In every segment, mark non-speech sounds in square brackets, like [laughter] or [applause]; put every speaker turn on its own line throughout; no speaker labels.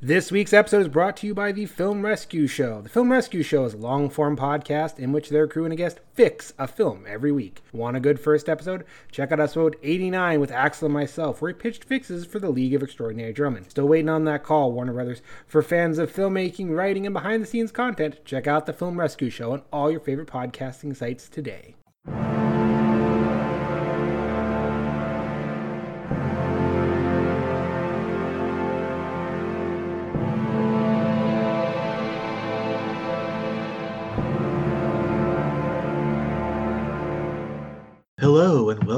This week's episode is brought to you by the Film Rescue Show. The Film Rescue Show is a long form podcast in which their crew and a guest fix a film every week. Want a good first episode? Check out episode 89 with Axel and myself, where he pitched fixes for the League of Extraordinary Gentlemen. Still waiting on that call, Warner Brothers. For fans of filmmaking, writing, and behind the scenes content, check out the Film Rescue Show on all your favorite podcasting sites today.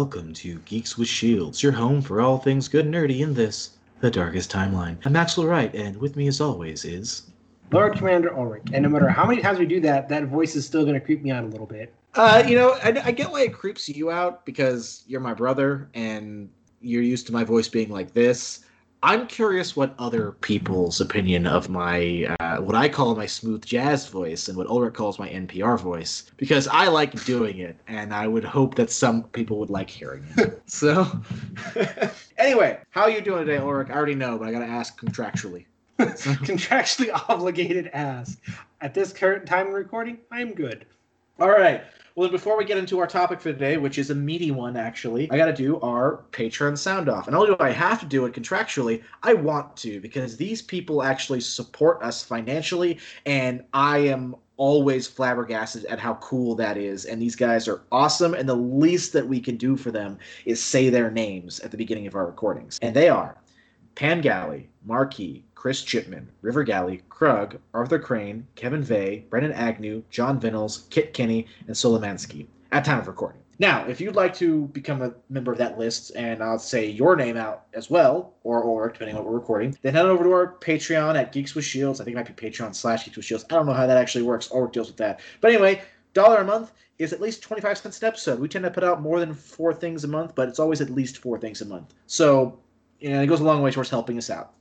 Welcome to Geeks with Shields, your home for all things good and nerdy in this, the darkest timeline. I'm Maxwell Wright, and with me as always is.
Lord Commander Ulrich. And no matter how many times we do that, that voice is still going to creep me out a little bit.
Uh, you know, I, I get why it creeps you out because you're my brother and you're used to my voice being like this. I'm curious what other people's opinion of my uh, what I call my smooth jazz voice and what Ulrich calls my NPR voice because I like doing it and I would hope that some people would like hearing it. [laughs] so [laughs] anyway, how are you doing today, Ulrich? I already know, but I gotta ask contractually. [laughs]
contractually obligated ask. At this current time of recording, I'm good.
All right. Well, then before we get into our topic for today, which is a meaty one, actually, I got to do our Patreon sound off. And do I have to do it contractually, I want to because these people actually support us financially, and I am always flabbergasted at how cool that is. And these guys are awesome, and the least that we can do for them is say their names at the beginning of our recordings. And they are Pan Galley, Marquis, Chris Chipman, River Galley, Krug, Arthur Crane, Kevin Vey, Brendan Agnew, John Vinnels, Kit Kinney, and Solomansky at time of recording. Now, if you'd like to become a member of that list and I'll say your name out as well, or or depending on what we're recording, then head over to our Patreon at Geeks with Shields. I think it might be Patreon slash Geeks with Shields. I don't know how that actually works or deals with that. But anyway, dollar a month is at least 25 cents an episode. We tend to put out more than four things a month, but it's always at least four things a month. So, you know, it goes a long way towards helping us out.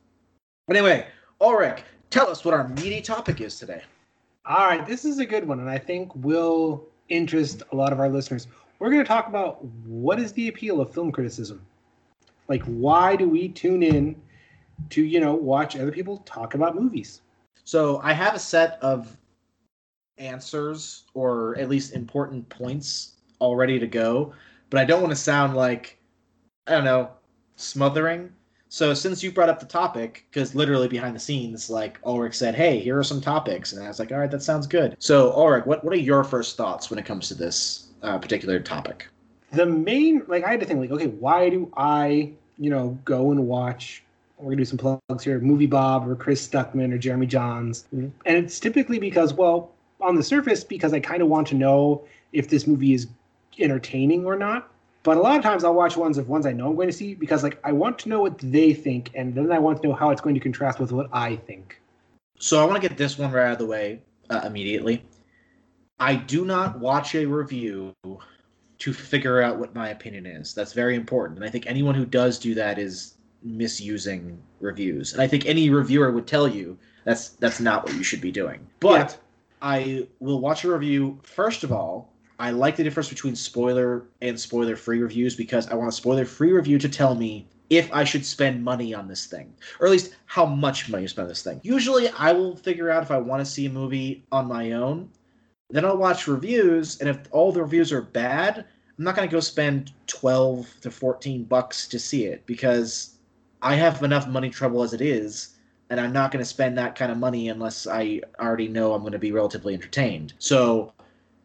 But anyway, Ulrich, tell us what our meaty topic is today.
All right, this is a good one, and I think will interest a lot of our listeners. We're going to talk about what is the appeal of film criticism. Like, why do we tune in to, you know, watch other people talk about movies?
So I have a set of answers, or at least important points, all ready to go, but I don't want to sound like, I don't know, smothering. So since you brought up the topic, because literally behind the scenes, like Ulrich said, "Hey, here are some topics," and I was like, "All right, that sounds good." So Ulrich, what what are your first thoughts when it comes to this uh, particular topic?
The main, like, I had to think, like, okay, why do I, you know, go and watch? We're gonna do some plugs here, Movie Bob or Chris Stuckman or Jeremy Jahns, and it's typically because, well, on the surface, because I kind of want to know if this movie is entertaining or not. But a lot of times I'll watch ones of ones I know I'm going to see because like I want to know what they think and then I want to know how it's going to contrast with what I think.
So I want to get this one right out of the way uh, immediately. I do not watch a review to figure out what my opinion is. That's very important. And I think anyone who does do that is misusing reviews. And I think any reviewer would tell you that's that's not what you should be doing. But yeah. I will watch a review first of all I like the difference between spoiler and spoiler free reviews because I want a spoiler free review to tell me if I should spend money on this thing, or at least how much money to spend on this thing. Usually, I will figure out if I want to see a movie on my own. Then I'll watch reviews, and if all the reviews are bad, I'm not going to go spend 12 to 14 bucks to see it because I have enough money trouble as it is, and I'm not going to spend that kind of money unless I already know I'm going to be relatively entertained. So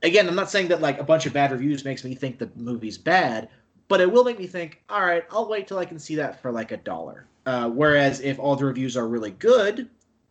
again, I'm not saying that like a bunch of bad reviews makes me think the movie's bad, but it will make me think, all right, I'll wait till I can see that for like a dollar. Uh, whereas if all the reviews are really good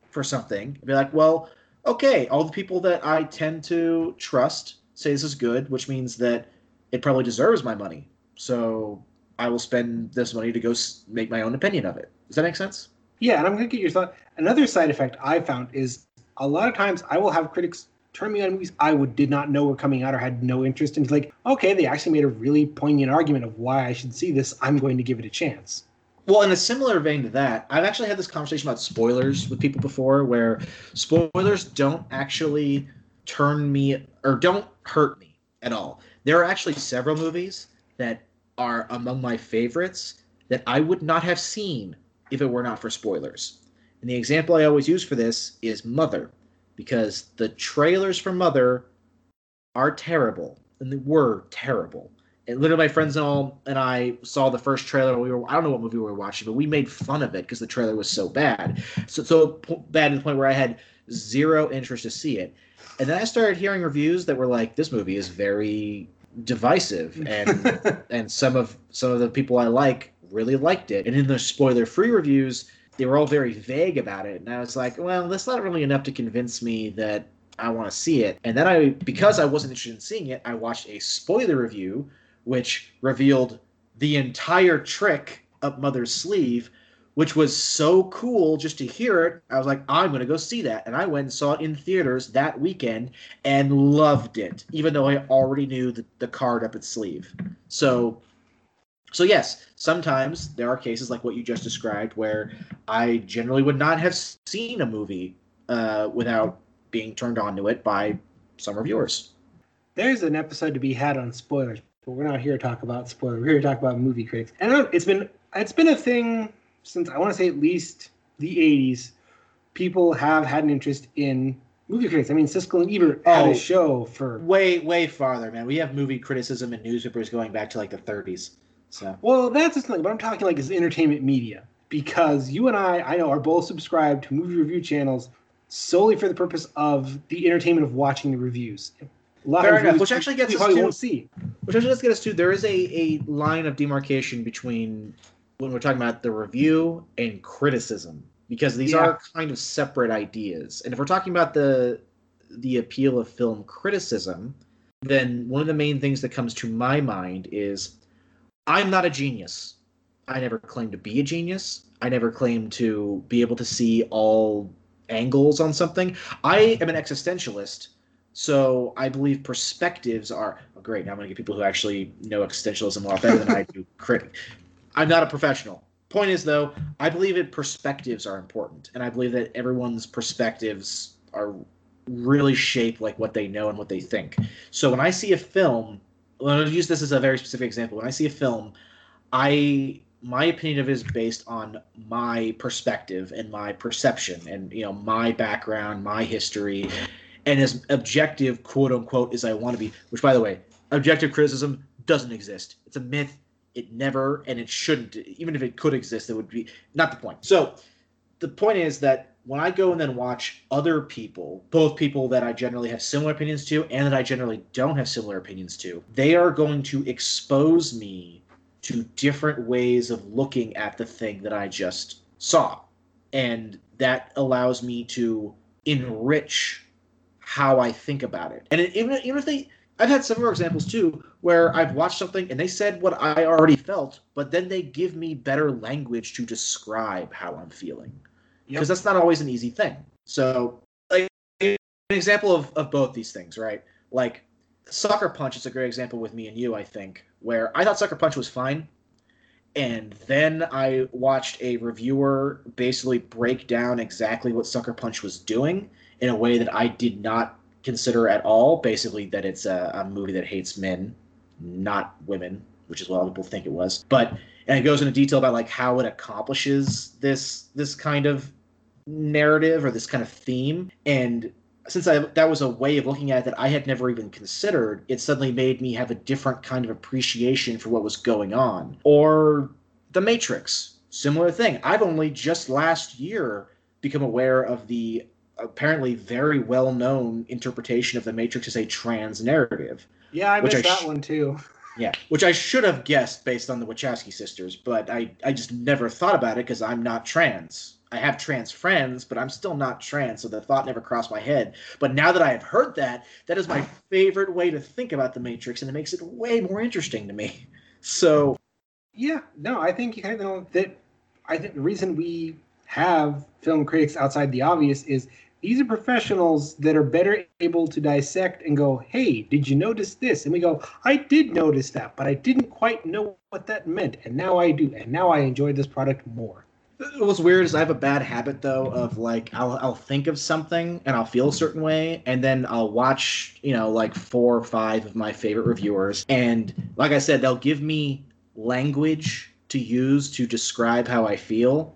for something, I'd be like, well, okay, all the people that I tend to trust say this is good, which means that it probably deserves my money. So I will spend this money to go make my own opinion of it. Does that make sense?
Yeah, and I'm going to get your thought. Another side effect I've found is a lot of times I will have critics turn me on movies I would did not know were coming out or had no interest in. It's like, okay, they actually made a really poignant argument of why I should see this. I'm going to give it a chance.
Well, in a similar vein to that, I've actually had this conversation about spoilers with people before, where spoilers don't actually turn me or don't hurt me at all. There are actually several movies that are among my favorites that I would not have seen if it were not for spoilers. And the example I always use for this is Mother, because the trailers for Mother are terrible, and they were terrible. And literally, my friends and all and I saw the first trailer. We were I don't know what movie we were watching, but we made fun of it because the trailer was so bad, so so bad to the point where I had zero interest to see it. And then I started hearing reviews that were like, "This movie is very divisive," and [laughs] and some of some of the people I like really liked it. And in the spoiler-free reviews, they were all very vague about it. And I was like, "Well, that's not really enough to convince me that I want to see it." And then I, because I wasn't interested in seeing it, I watched a spoiler review, which revealed the entire trick up Mother's sleeve which was so cool just to hear it. I was like, I'm going to go see that. And I went and saw it in theaters that weekend and loved it, even though I already knew the, the card up its sleeve. So, so yes, sometimes there are cases like what you just described where I generally would not have seen a movie uh, without being turned on to it by some reviewers.
There's an episode to be had on spoilers, but we're not here to talk about spoilers. We're here to talk about movie critics. And it's been it's been a thing since I want to say at least the 80s, people have had an interest in movie critics. I mean, Siskel and Ebert had oh, a show for
way, way farther, man. We have movie criticism in newspapers going back to like the 30s. So
well, that's just thing, but I'm talking like as entertainment media because you and I, I know, are both subscribed to movie review channels solely for the purpose of the entertainment of watching the reviews.
Fair enough, which actually gets us to, won't see. Which actually does get us to there is a, a line of demarcation between when we're talking about the review and criticism because these yeah. are kind of separate ideas. And if we're talking about the the appeal of film criticism, then one of the main things that comes to my mind is I'm not a genius. I never claim to be a genius. I never claim to be able to see all angles on something. I am an existentialist, so I believe perspectives are oh, great. Now I'm going to get people who actually know existentialism a lot better than I do. [laughs] Crit- I'm not a professional. Point is, though, I believe that perspectives are important, and I believe that everyone's perspectives are really shape like what they know and what they think. So when I see a film, I'll use this as a very specific example. When I see a film, I my opinion of it is based on my perspective and my perception and you know my background, my history, and as objective quote unquote as I want to be. Which, by the way, objective criticism doesn't exist. It's a myth it never and it shouldn't even if it could exist it would be not the point so the point is that when i go and then watch other people both people that i generally have similar opinions to and that i generally don't have similar opinions to they are going to expose me to different ways of looking at the thing that i just saw and that allows me to enrich how i think about it and even, even if they I've had similar examples too, where I've watched something and they said what I already felt, but then they give me better language to describe how I'm feeling. Because yep. that's not always an easy thing. So, like, an example of, of both these things, right? Like, Sucker Punch is a great example with me and you, I think, where I thought Sucker Punch was fine. And then I watched a reviewer basically break down exactly what Sucker Punch was doing in a way that I did not consider at all. Basically, that it's a, a movie that hates men, not women, which is what other people think it was. But and it goes into detail about like how it accomplishes this this kind of narrative or this kind of theme and since I, that was a way of looking at it that I had never even considered, it suddenly made me have a different kind of appreciation for what was going on. Or The Matrix, similar thing. I've only just last year become aware of the apparently very well known interpretation of the Matrix as a trans narrative.
Yeah, I missed that one too. [laughs]
Yeah, which I should have guessed based on the Wachowski sisters, but I, I just never thought about it because I'm not trans. I have trans friends, but I'm still not trans, so the thought never crossed my head. But now that I have heard that, that is my favorite way to think about the Matrix, and it makes it way more interesting to me. [laughs] So,
yeah, no, I think you kind of know that. I think the reason we have film critics outside the obvious is these are professionals that are better able to dissect and go, hey, did you notice this? And we go, I did notice that, but I didn't quite know what that meant. And now I do. And now I enjoy this product more.
What's weird is I have a bad habit though of like I'll I'll think of something and I'll feel a certain way and then I'll watch you know like four or five of my favorite reviewers and like I said they'll give me language to use to describe how I feel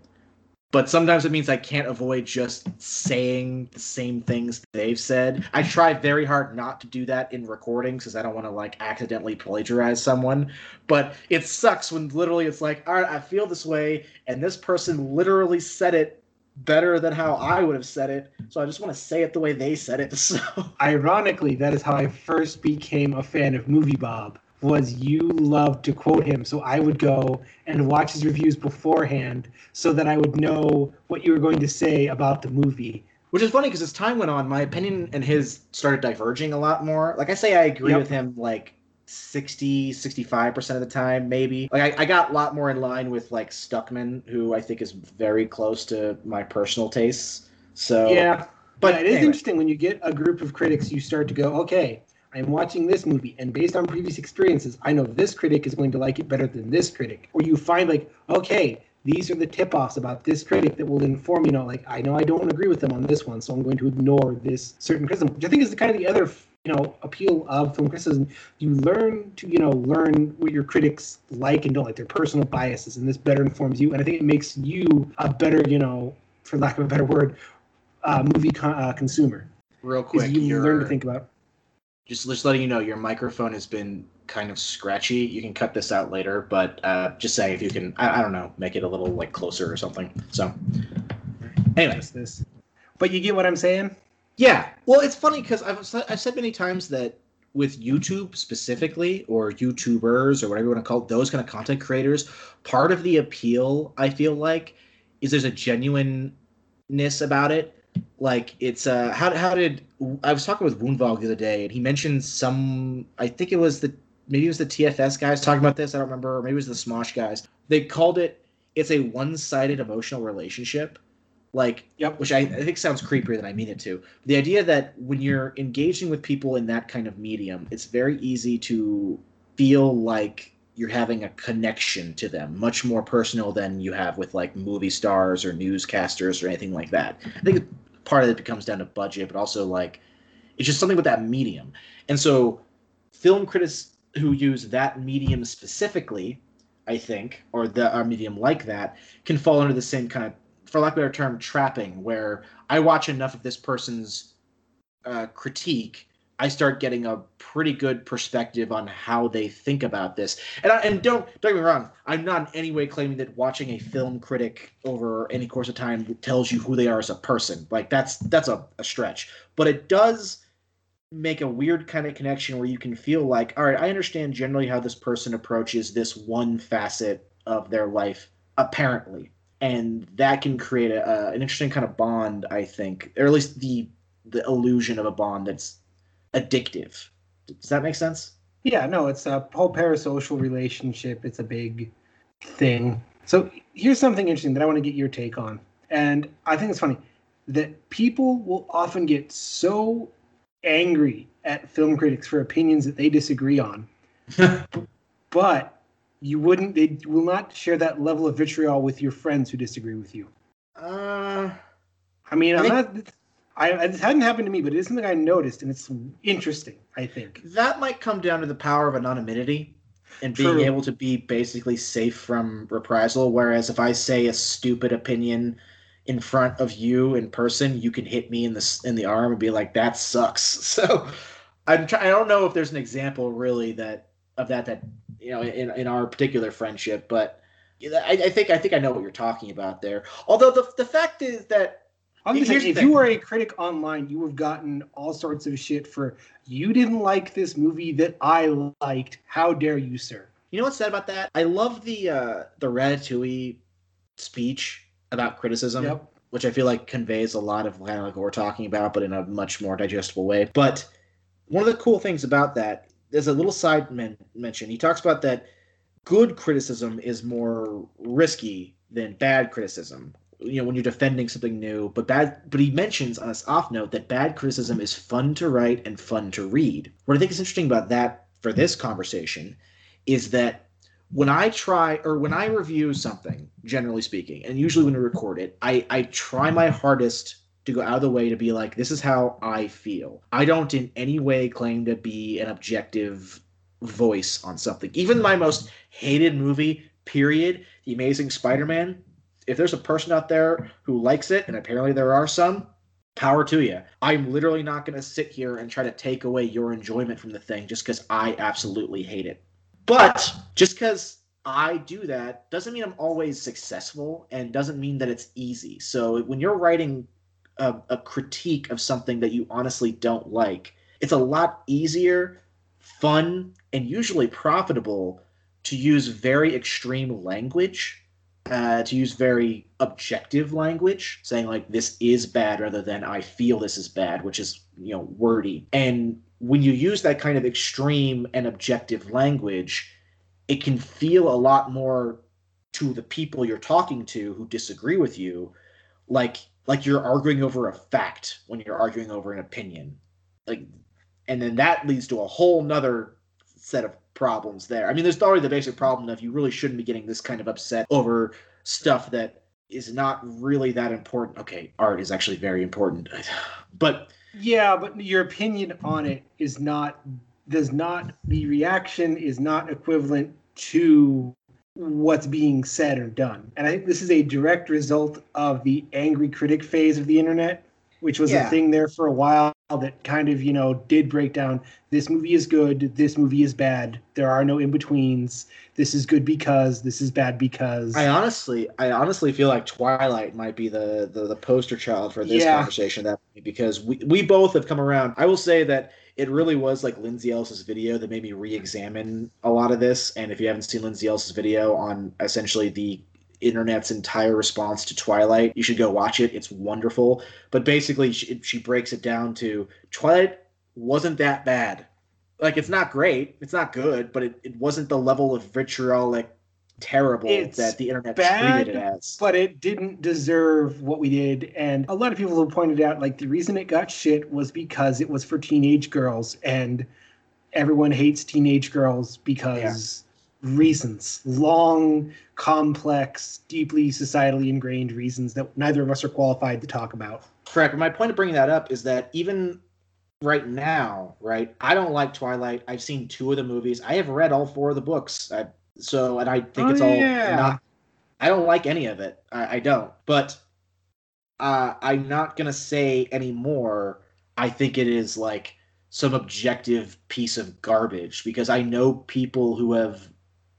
but sometimes it means I can't avoid just saying the same things they've said. I try very hard not to do that in recordings because I don't want to like accidentally plagiarize someone. But it sucks when literally it's like, all right, I feel this way, and this person literally said it better than how I would have said it. So I just want to say it the way they said it. [laughs] So
Ironically, that is how I first became a fan of Movie Bob. Was you loved to quote him, so I would go and watch his reviews beforehand, so that I would know what you were going to say about the movie.
which is funny because as time went on, my opinion and his started diverging a lot more. Like I say, I agree
Yep.
with him like 60, 65% of the time, maybe. Like I, I got a lot more in line with like Stuckman, who I think is very close to my personal tastes. So
yeah,
but
but it is
anyway.
interesting when you get a group of critics, you start to go, okay, I'm watching this movie, and based on previous experiences, I know this critic is going to like it better than this critic. Or you find like, okay, these are the tip-offs about this critic that will inform you know, like I know I don't agree with them on this one, so I'm going to ignore this certain criticism, which I think is kind of the other you know appeal of film criticism. You learn to you know learn what your critics like and don't like, their personal biases, and this better informs you, and I think it makes you a better you know, for lack of a better word, uh, movie con- uh, consumer
real quick,
you learn to think about.
Just just letting you know your microphone has been kind of scratchy. You can cut this out later, but uh, just say if you can, I, I don't know, make it a little like closer or something. So anyway,
Just this, but you get what I'm saying.
Yeah. Well, it's funny because I've, I've said many times that with YouTube specifically, or YouTubers, or whatever you want to call it, those kind of content creators, part of the appeal, I feel like, is there's a genuineness about it. Like it's uh how how did I was talking with Woonvog the other day and he mentioned some I think it was the maybe it was the TFS guys talking about this I don't remember or maybe it was the Smosh guys they called it it's a one-sided emotional relationship like
Yep.
which I, I think sounds creepier than I mean it to. The idea that when you're engaging with people in that kind of medium, it's very easy to feel like you're having a connection to them, much more personal than you have with like movie stars or newscasters or anything like that. I think part of it comes down to budget, but also like it's just something with that medium. And so film critics who use that medium specifically, I think, or the medium like that, can fall under the same kind of for lack of a better term, trapping, where I watch enough of this person's uh, critique, I start getting a pretty good perspective on how they think about this. And I, and don't don't get me wrong, I'm not in any way claiming that watching a film critic over any course of time tells you who they are as a person. Like that's that's a, a stretch, but it does make a weird kind of connection where you can feel like, all right, I understand generally how this person approaches this one facet of their life, apparently and that can create a, uh, an interesting kind of bond i think or at least the the illusion of a bond that's addictive does that make sense
Yeah, no, it's a whole parasocial relationship. It's a big thing. So here's something interesting that I want to get your take on. And I think it's funny that people will often get so angry at film critics for opinions that they disagree on, [laughs] but you wouldn't, they will not share that level of vitriol with your friends who disagree with you.
uh
I mean,
I
I'm
think-
not, I, it hadn't happened to me, but it is something I noticed, and it's interesting, I think.
that might come down to the power of anonymity and being
True.
able to be basically safe from reprisal whereas if i say a stupid opinion in front of you in person you can hit me in the in the arm and be like that sucks [laughs] so i'm try- i don't know if there's an example really that of that that you know in, in our particular friendship but I, I think i think i know what you're talking about there although the, the fact is that
I'm just
Here's
saying,
the
if you
thing.
were a critic online, you have gotten all sorts of shit for you didn't like this movie that I liked. How dare you, sir?
You know what's sad about that? I love the uh the Ratatouille speech about criticism,
Yep.
which I feel like conveys a lot of kind of like what we're talking about, but in a much more digestible way. But one of the cool things about that, there's a little side men- mention. He talks about that good criticism is more risky than bad criticism. You know, when you're defending something new, but bad. But he mentions on this off note that bad criticism is fun to write and fun to read. What I think is interesting about that for this conversation is that when I try or when I review something, generally speaking, and usually when we record it, I, I try my hardest to go out of the way to be like, this is how I feel. I don't in any way claim to be an objective voice on something. Even my most hated movie, period, The Amazing Spider Man, if there's a person out there who likes it, and apparently there are some, power to you. I'm literally not going to sit here and try to take away your enjoyment from the thing just because I absolutely hate it. But just because I do that doesn't mean I'm always successful and doesn't mean that it's easy. So when you're writing a, a critique of something that you honestly don't like, it's a lot easier, fun, and usually profitable to use very extreme language uh, to use very objective language, saying like this is bad rather than I feel this is bad, which is you know wordy. And when you use that kind of extreme and objective language, it can feel a lot more to the people you're talking to who disagree with you, like like you're arguing over a fact when you're arguing over an opinion, like, and then that leads to a whole nother set of problems there. I mean, there's already the basic problem of you really shouldn't be getting this kind of upset over stuff that is not really that important. Okay, art is actually very important, [sighs] but
yeah, but your opinion on it is not does not the reaction is not equivalent to what's being said or done. And I think this is a direct result of the angry critic phase of the internet, which was yeah. a thing there for a while that kind of you know did break down this movie is good this movie is bad there are no in-betweens this is good because this is bad because
i honestly i honestly feel like twilight might be the the, the poster child for this yeah. conversation that because we, we both have come around i will say that it really was like lindsay ellis's video that made me re-examine a lot of this and if you haven't seen lindsay ellis's video on essentially the internet's entire response to Twilight. You should go watch it. It's wonderful. But basically, she, she breaks it down to Twilight wasn't that bad. Like, it's not great. It's not good, but it, it wasn't the level of vitriolic terrible it's that the internet bad, treated it as.
But it didn't deserve what we did. And a lot of people have pointed out, like, the reason it got shit was because it was for teenage girls. And everyone hates teenage girls because reasons, long, complex, deeply societally ingrained reasons that neither of us are qualified to talk about.
Correct. But my point of bringing that up is that even right now, right, I don't like Twilight. I've seen two of the movies. I have read all four of the books. I, so, and I think oh, it's all yeah. not. I don't like any of it. I, I don't. But uh, I'm not gonna say anymore. I think it is like some objective piece of garbage because I know people who have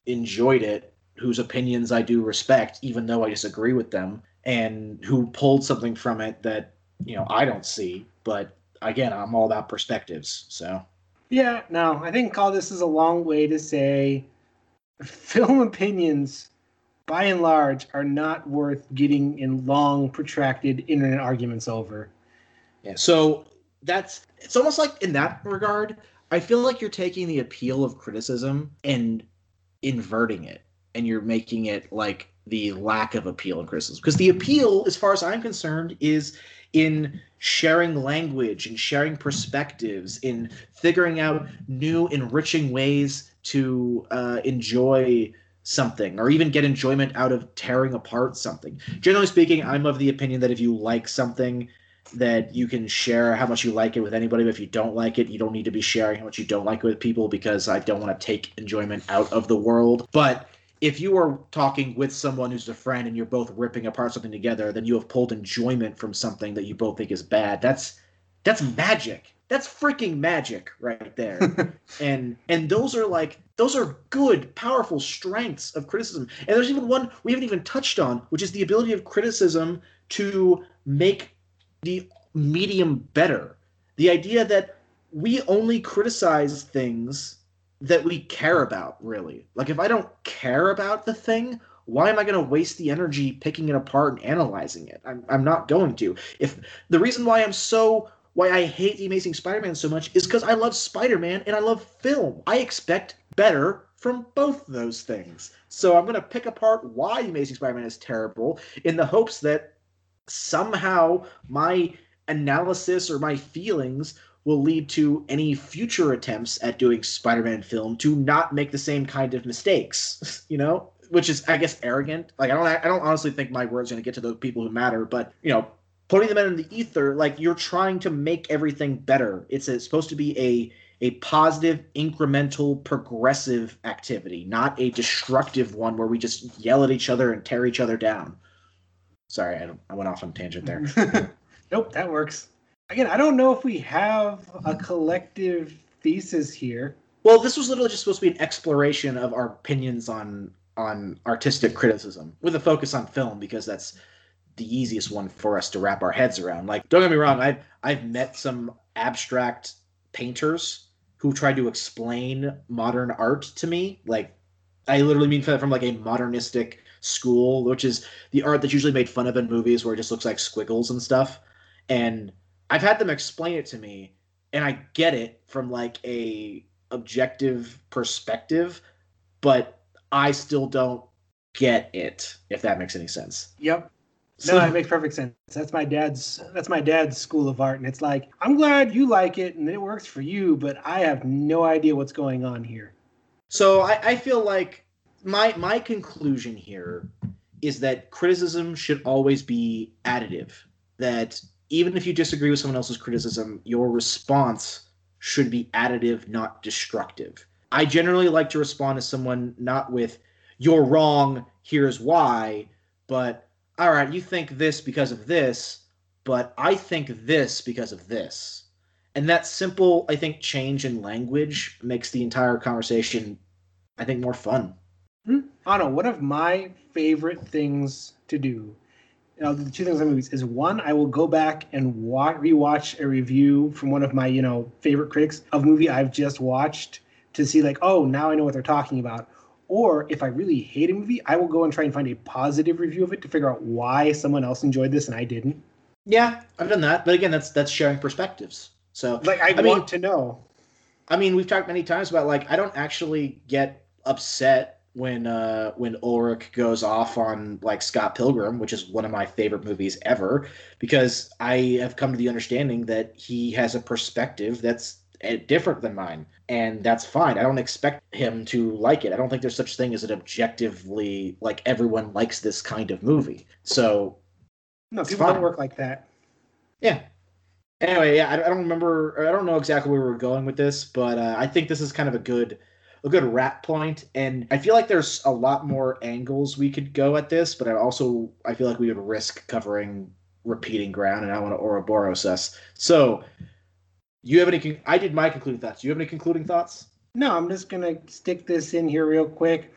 enjoyed it, whose opinions I do respect, even though I disagree with them, and who pulled something from it that you know I don't see. But again, I'm all about perspectives. So
yeah, no, I think all this is a long way to say film [laughs] opinions by and large are not worth getting in long protracted internet arguments over.
Yeah. So that's it's almost like in that regard, I feel like you're taking the appeal of criticism and inverting it and you're making it like the lack of appeal and criticism. Because the appeal, as far as I'm concerned, is in sharing language and sharing perspectives, in figuring out new, enriching ways to uh, enjoy something or even get enjoyment out of tearing apart something. Generally speaking, I'm of the opinion that if you like something, that you can share how much you like it with anybody. But if you don't like it, you don't need to be sharing how much you don't like it with people because I don't want to take enjoyment out of the world. But if you are talking with someone who's a friend and you're both ripping apart something together, then you have pulled enjoyment from something that you both think is bad. That's that's magic. That's freaking magic right there. [laughs] and and those are like those are good, powerful strengths of criticism. And there's even one we haven't even touched on, which is the ability of criticism to make the medium better. The idea that we only criticize things that we care about, really. Like, if I don't care about the thing, why am I going to waste the energy picking it apart and analyzing it? I'm, I'm not going to. If the reason why I'm so why I hate the Amazing Spider-Man so much is because I love Spider-Man and I love film. I expect better from both those things. So I'm going to pick apart why Amazing Spider-Man is terrible in the hopes that somehow my analysis or my feelings will lead to any future attempts at doing Spider-Man film to not make the same kind of mistakes, [laughs] you know, which is I guess arrogant. Like I don't I don't honestly think my words are going to get to those people who matter, but you know, putting them in the ether like you're trying to make everything better. It's, it's supposed to be a a positive, incremental, progressive activity, not a destructive one where we just yell at each other and tear each other down. Sorry, I, I went off on a tangent there. [laughs] [laughs]
nope, that works. Again, I don't know if we have a collective thesis here.
Well, this was literally just supposed to be an exploration of our opinions on on artistic criticism with a focus on film because that's the easiest one for us to wrap our heads around. Like, don't get me wrong, I've I've met some abstract painters who tried to explain modern art to me. Like, I literally mean from like a modernistic school, which is the art that's usually made fun of in movies where it just looks like squiggles and stuff. And I've had them explain it to me, and I get it from like a objective perspective, but I still don't get it, if that makes any sense.
Yep. No, that makes perfect sense. That's my dad's that's my dad's school of art. And it's like, I'm glad you like it and it works for you, but I have no idea what's going on here.
So I, I feel like my my conclusion here is that criticism should always be additive. That even if you disagree with someone else's criticism, your response should be additive, not destructive. I generally like to respond to someone not with "you're wrong, here's why," but "all right, you think this because of this, but I think this because of this." And that simple, I think, change in language makes the entire conversation, I think, more fun.
I don't know. One of my favorite things to do you know, the two things on movies is one, I will go back and watch, rewatch a review from one of my, you know, favorite critics of a movie I've just watched to see like, oh, now I know what they're talking about. Or if I really hate a movie, I will go and try and find a positive review of it to figure out why someone else enjoyed this and I didn't.
Yeah, I've done that, but again, that's that's sharing perspectives. So
like, I, I want mean, to know.
I mean, we've talked many times about like I don't actually get upset when uh, when Ulrich goes off on like Scott Pilgrim, which is one of my favorite movies ever, because I have come to the understanding that he has a perspective that's eh, different than mine, and that's fine. I don't expect him to like it. I don't think there's such thing as an objectively like everyone likes this kind of movie. So
no, people fine. don't work like that.
Yeah. Anyway, yeah, I, don't remember. I don't know exactly where we are going with this, but uh, I think this is kind of a good a good wrap point and i feel like there's a lot more angles we could go at this but i also i feel like we would risk covering repeating ground and i want to ouroboros us. So you have any i did my concluding thoughts. You have any concluding thoughts?
No i'm just gonna stick this in here real quick.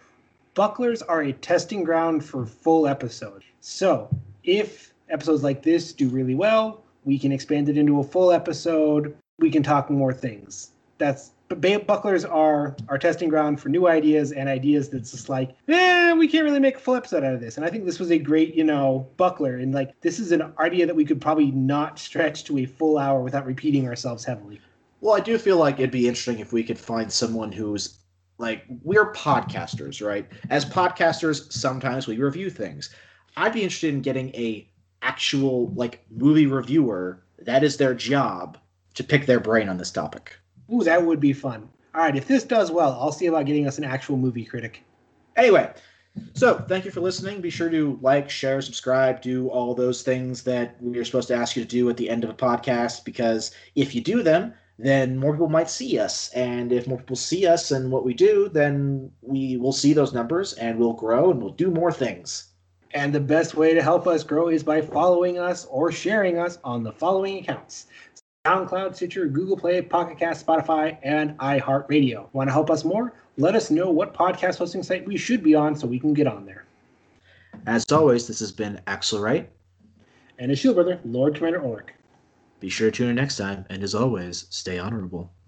Bucklers are a testing ground for full episodes. So if episodes like this do really well we can expand it into a full episode. We can talk more things. That's but bucklers are our testing ground for new ideas and ideas that's just like, eh, we can't really make a full episode out of this. And I think this was a great, you know, buckler. And like, this is an idea that we could probably not stretch to a full hour without repeating ourselves heavily.
Well, I do feel like it'd be interesting if we could find someone who's like, we're podcasters, right? As podcasters, sometimes we review things. I'd be interested in getting a actual like movie reviewer that is their job to pick their brain on this topic.
Ooh, that would be fun. All right, if this does well, I'll see about getting us an actual movie critic.
Anyway, so thank you for listening. Be sure to like, share, subscribe, do all those things that we are supposed to ask you to do at the end of a podcast because if you do them, then more people might see us. And if more people see us and what we do, then we will see those numbers and we'll grow and we'll do more things.
And the best way to help us grow is by following us or sharing us on the following accounts SoundCloud, Stitcher, Google Play, Pocket Cast, Spotify, and iHeartRadio. Want to help us more? Let us know what podcast hosting site we should be on so we can get on there.
As always, this has been Axel Wright.
And his shield brother, Lord Commander Ulrich.
Be sure to tune in next time, and as always, stay honorable.